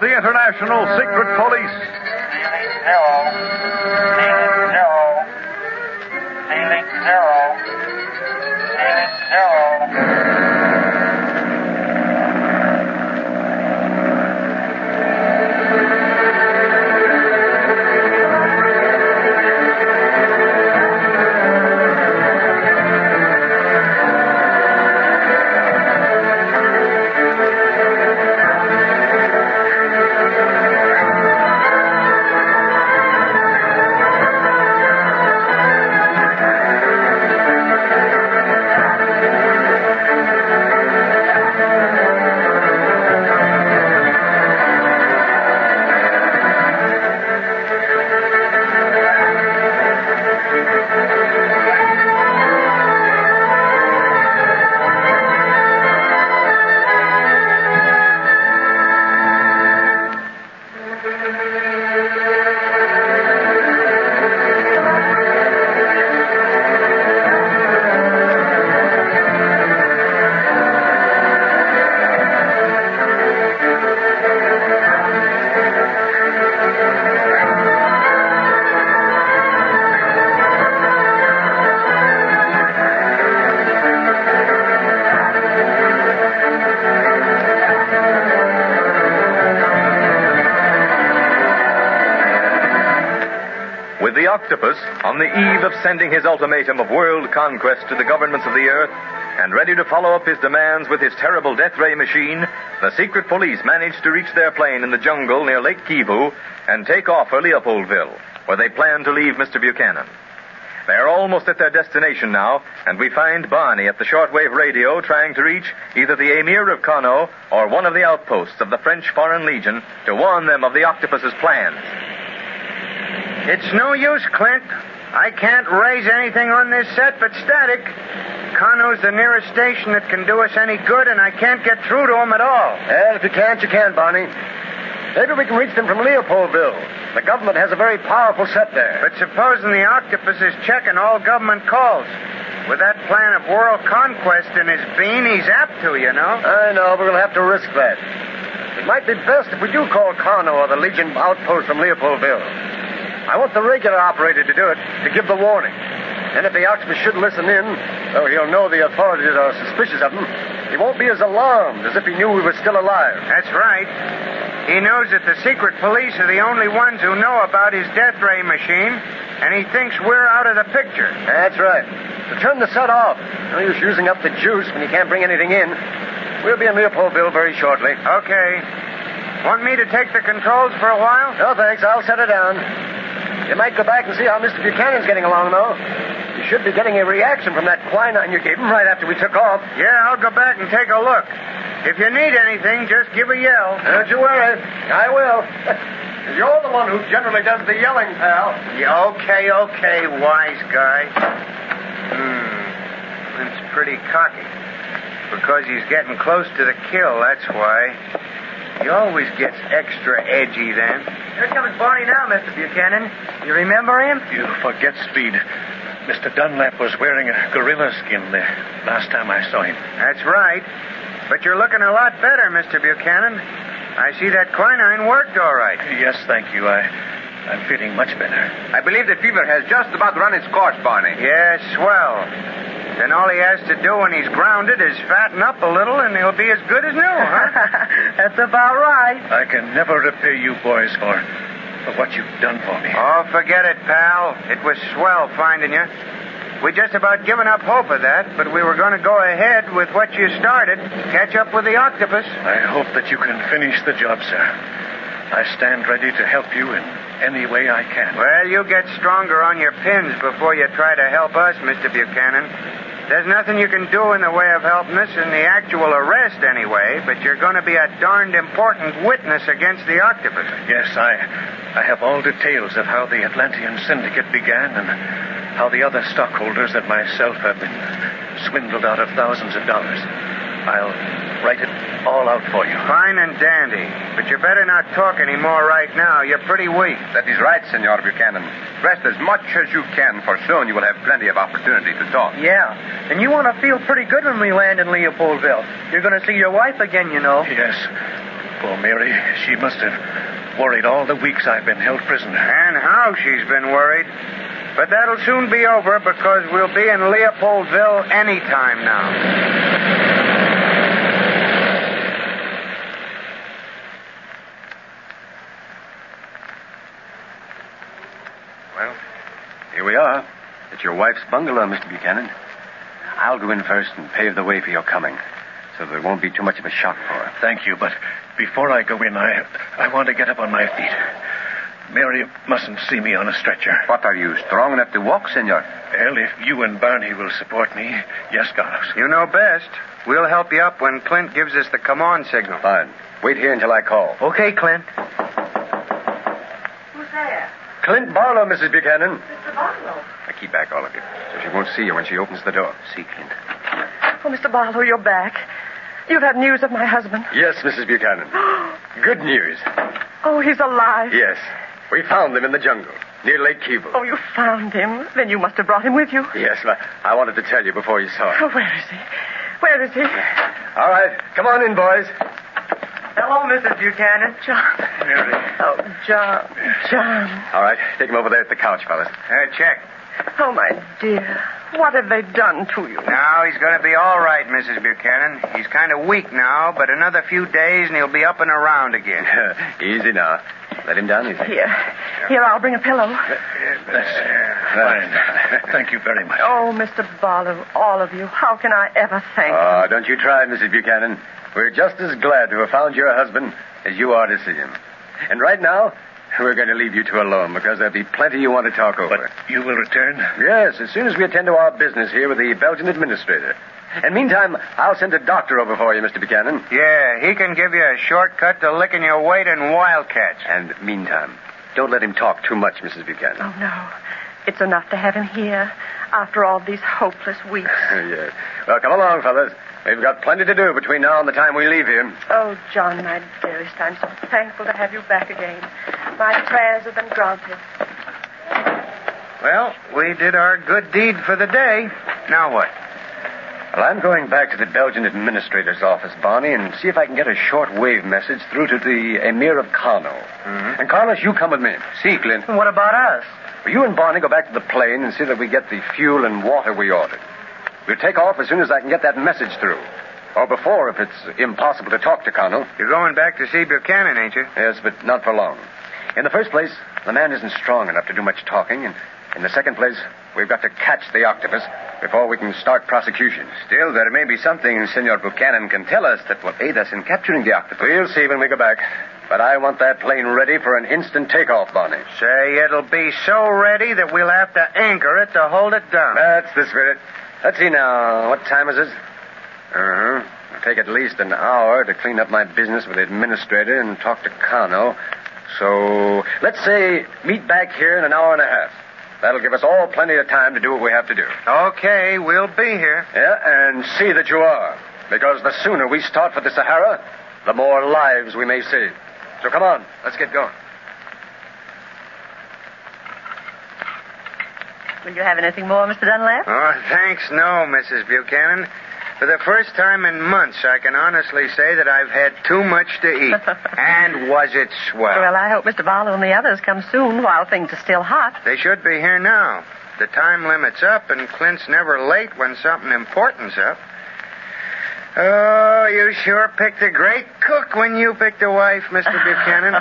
the International Secret Police. Octopus on the eve of sending his ultimatum of world conquest to the governments of the earth and ready to follow up his demands with his terrible death ray machine, the secret police managed to reach their plane in the jungle near Lake Kivu and take off for Leopoldville, where they plan to leave Mr. Buchanan. They are almost at their destination now, and we find Barney at the shortwave radio trying to reach either the Emir of Kano or one of the outposts of the French Foreign Legion to warn them of the octopus's plans. It's no use, Clint. I can't raise anything on this set but static. Kano's the nearest station that can do us any good, and I can't get through to him at all. Well, if you can't, you can, Barney. Maybe we can reach them from Leopoldville. The government has a very powerful set there. But supposing the octopus is checking all government calls. With that plan of world conquest in his bean, he's apt to, you know. I know, but we'll have to risk that. It might be best if we do call Kano or the Legion outpost from Leopoldville. I want the regular operator to do it, to give the warning. And if the octopus should listen in, though he'll know the authorities are suspicious of him, he won't be as alarmed as if he knew we were still alive. That's right. He knows that the secret police are the only ones who know about his death ray machine, and he thinks we're out of the picture. That's right. So turn the set off. No use using up the juice when you can't bring anything in. We'll be in Leopoldville very shortly. Okay. Want me to take the controls for a while? No, thanks. I'll set it down. You might go back and see how Mr. Buchanan's getting along, though. You should be getting a reaction from that quinine you gave him right after we took off. Yeah, I'll go back and take a look. If you need anything, just give a yell. Don't you worry. I will. You're the one who generally does the yelling, pal. Yeah, okay, okay, wise guy. Hmm. Clint's pretty cocky. Because he's getting close to the kill, that's why. He always gets extra edgy then. Here comes Barney now, Mr. Buchanan. You remember him? You forget Speed. Mr. Dunlap was wearing a gorilla skin the last time I saw him. That's right. But you're looking a lot better, Mr. Buchanan. I see that quinine worked all right. Yes, thank you. I, I'm feeling much better. I believe the fever has just about run its course, Barney. Yes, swell. Then all he has to do when he's grounded is fatten up a little, and he'll be as good as new, huh? That's about right. I can never repay you boys for, for what you've done for me. Oh, forget it, pal. It was swell finding you. We just about given up hope of that, but we were going to go ahead with what you started. Catch up with the octopus. I hope that you can finish the job, sir. I stand ready to help you in any way I can. Well, you get stronger on your pins before you try to help us, Mr. Buchanan. There's nothing you can do in the way of helping us in the actual arrest, anyway, but you're going to be a darned important witness against the octopus. Yes, I, I have all details of how the Atlantean Syndicate began and how the other stockholders and myself have been swindled out of thousands of dollars. I'll write it all out for you. Fine and dandy. But you better not talk any more right now. You're pretty weak. That is right, Senor Buchanan. Rest as much as you can, for soon you will have plenty of opportunity to talk. Yeah. And you want to feel pretty good when we land in Leopoldville. You're going to see your wife again, you know. Yes. Poor Mary, she must have worried all the weeks I've been held prisoner. And how she's been worried. But that'll soon be over because we'll be in Leopoldville any time now. Well, here we are. At your wife's bungalow, Mr. Buchanan. I'll go in first and pave the way for your coming, so there won't be too much of a shock for her. Thank you, but before I go in, I I want to get up on my feet. Mary mustn't see me on a stretcher. What are you, strong enough to walk, senor? Well, if you and Barney will support me, yes, Carlos. You know best. We'll help you up when Clint gives us the come on signal. Fine. Wait here until I call. Okay, Clint. Who's there? Clint Barlow, Mrs. Buchanan. Mr. Barlow. Now keep back, all of you, so she won't see you when she opens the door. See, Clint. Oh, Mr. Barlow, you're back. You've had news of my husband. Yes, Mrs. Buchanan. Good news. Oh, he's alive. Yes. We found him in the jungle, near Lake Kivu. Oh, you found him. Then you must have brought him with you. Yes, but I wanted to tell you before you saw him. Oh, where is he? Where is he? All right, come on in, boys. Hello, Mrs. Buchanan. John. Mary. Oh, John. John. All right, take him over there at the couch, fellas. Uh, check. Oh, my dear. What have they done to you? Now, he's going to be all right, Mrs. Buchanan. He's kind of weak now, but another few days and he'll be up and around again. easy now. Let him down easy. Here. Here, I'll bring a pillow. Uh, uh, That's uh, fine. Thank you very much. Oh, Mr. Barlow, all of you. How can I ever thank ah, you? Oh, don't you try, Mrs. Buchanan. We're just as glad to have found your husband as you are to see him. And right now, we're going to leave you two alone because there'll be plenty you want to talk over. But you will return? Yes, as soon as we attend to our business here with the Belgian administrator. And meantime, I'll send a doctor over for you, Mr. Buchanan. Yeah, he can give you a shortcut to licking your weight in wildcats. And meantime, don't let him talk too much, Mrs. Buchanan. Oh, no. It's enough to have him here after all these hopeless weeks. yes. Well, come along, fellas. We've got plenty to do between now and the time we leave here. Oh, John, my dearest, I'm so thankful to have you back again. My prayers have been granted. Well, we did our good deed for the day. Now what? Well, I'm going back to the Belgian administrator's office, Barney, and see if I can get a short wave message through to the Emir of Kano. Mm-hmm. And Carlos, you come with me. See, Clint. What about us? Well, you and Barney go back to the plane and see that we get the fuel and water we ordered. We'll take off as soon as I can get that message through. Or before, if it's impossible to talk to Kano. You're going back to see Buchanan, ain't you? Yes, but not for long. In the first place, the man isn't strong enough to do much talking, and in the second place, we've got to catch the octopus before we can start prosecution. Still, there may be something Senor Buchanan can tell us that will aid us in capturing the octopus. We'll see when we go back. But I want that plane ready for an instant takeoff, Barney. Say, it'll be so ready that we'll have to anchor it to hold it down. That's the spirit. Let's see now. What time is it? Uh-huh. It'll take at least an hour to clean up my business with the administrator and talk to Kano. So let's say meet back here in an hour and a half. That'll give us all plenty of time to do what we have to do. Okay, we'll be here. Yeah, and see that you are. Because the sooner we start for the Sahara, the more lives we may save. So come on, let's get going. Will you have anything more, Mr. Dunlap? Oh, thanks, no, Mrs. Buchanan. For the first time in months, I can honestly say that I've had too much to eat. and was it swell? Well, I hope Mr. Barlow and the others come soon while things are still hot. They should be here now. The time limit's up, and Clint's never late when something important's up. Oh, you sure picked a great cook when you picked a wife, Mr. Buchanan.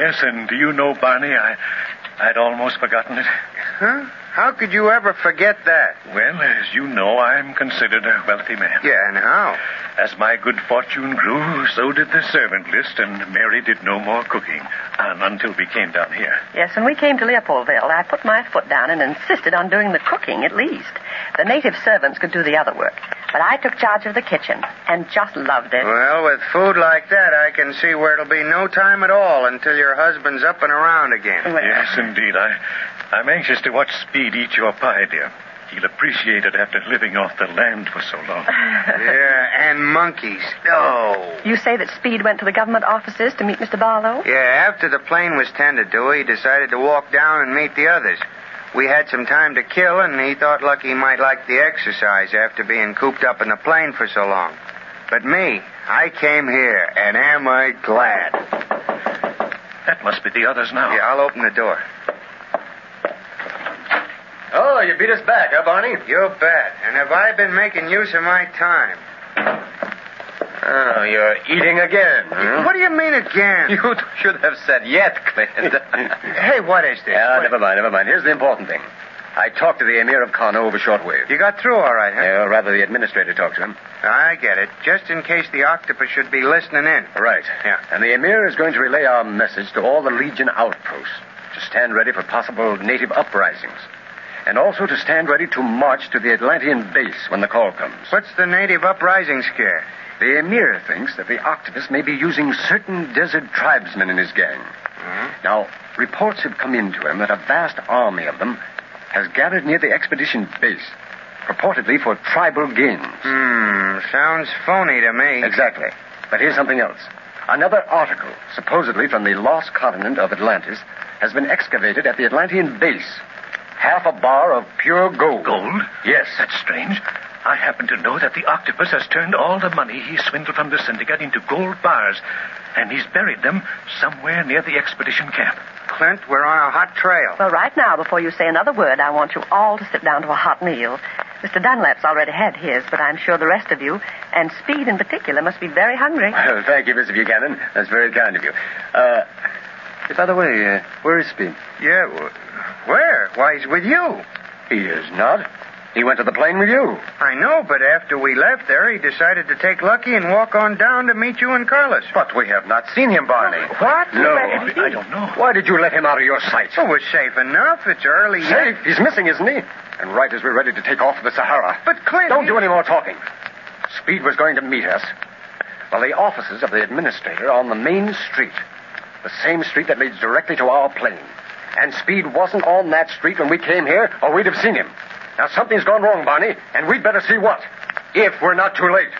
Yes, and do you know, Barney, I, I'd almost forgotten it. Huh? How could you ever forget that? Well, as you know, I'm considered a wealthy man. Yeah, and how? As my good fortune grew, so did the servant list, and Mary did no more cooking um, until we came down here. Yes, when we came to Leopoldville, I put my foot down and insisted on doing the cooking at least. The native servants could do the other work, but I took charge of the kitchen and just loved it. Well, with food like that, I can see where it'll be no time at all until your husband's up and around again. Well, Yes, indeed. I, I'm anxious to watch Speed eat your pie, dear. He'll appreciate it after living off the land for so long. Yeah, and monkeys. Oh. You say that Speed went to the government offices to meet Mr. Barlow? Yeah, after the plane was tended to, he decided to walk down and meet the others. We had some time to kill, and he thought Lucky might like the exercise after being cooped up in the plane for so long. But me, I came here, and am I glad. That must be the others now. Yeah, I'll open the door. Oh, you beat us back, huh, Barney? You bet. And have I been making use of my time? Oh, you're eating again. What do you mean again? You should have said yet, Clint. hey, what is this? Yeah, What- never mind, never mind. Here's the important thing. I talked to the Emir of Kano over shortwave. You got through all right, huh? Yeah, rather, the administrator talked to him. I get it. Just in case the octopus should be listening in. Right. Yeah. And the Emir is going to relay our message to all the Legion outposts to stand ready for possible native uprisings. And also to stand ready to march to the Atlantean base when the call comes. What's the native uprising scare? The Emir thinks that the octopus may be using certain desert tribesmen in his gang. Now, reports have come in to him that a vast army of them has gathered near the expedition base, purportedly for tribal gains. Hmm, sounds phony to me. Exactly. But here's something else. Another article, supposedly from the lost continent of Atlantis, has been excavated at the Atlantean base. Half a bar of pure gold. Gold? Yes. That's strange. I happen to know that the octopus has turned all the money he swindled from the syndicate into gold bars, and he's buried them somewhere near the expedition camp. Clint, we're on a hot trail. Well, right now, before you say another word, I want you all to sit down to a hot meal. Mr. Dunlap's already had his, but I'm sure the rest of you, and Speed in particular, must be very hungry. Well, thank you, Mr. Buchanan. That's very kind of you. Uh, by the way, uh, where is Speed? Yeah, wh- where? Why, he's with you. He is not. He went to the plane with you. I know, but after we left there, he decided to take Lucky and walk on down to meet you and Carlos. But we have not seen him, Barney. What? No, I, I don't know. Why did you let him out of your sight? Oh, we're safe enough. It's early yet. Safe? He's missing, isn't he? And right as we're ready to take off for the Sahara. But Clint, Don't he- do any more talking. Speed was going to meet us. Well, the offices of the administrator are on the main street. The same street that leads directly to our plane. And Speed wasn't on that street when we came here, or we'd have seen him. Now, something's gone wrong, Barney, and we'd better see what. If we're not too late.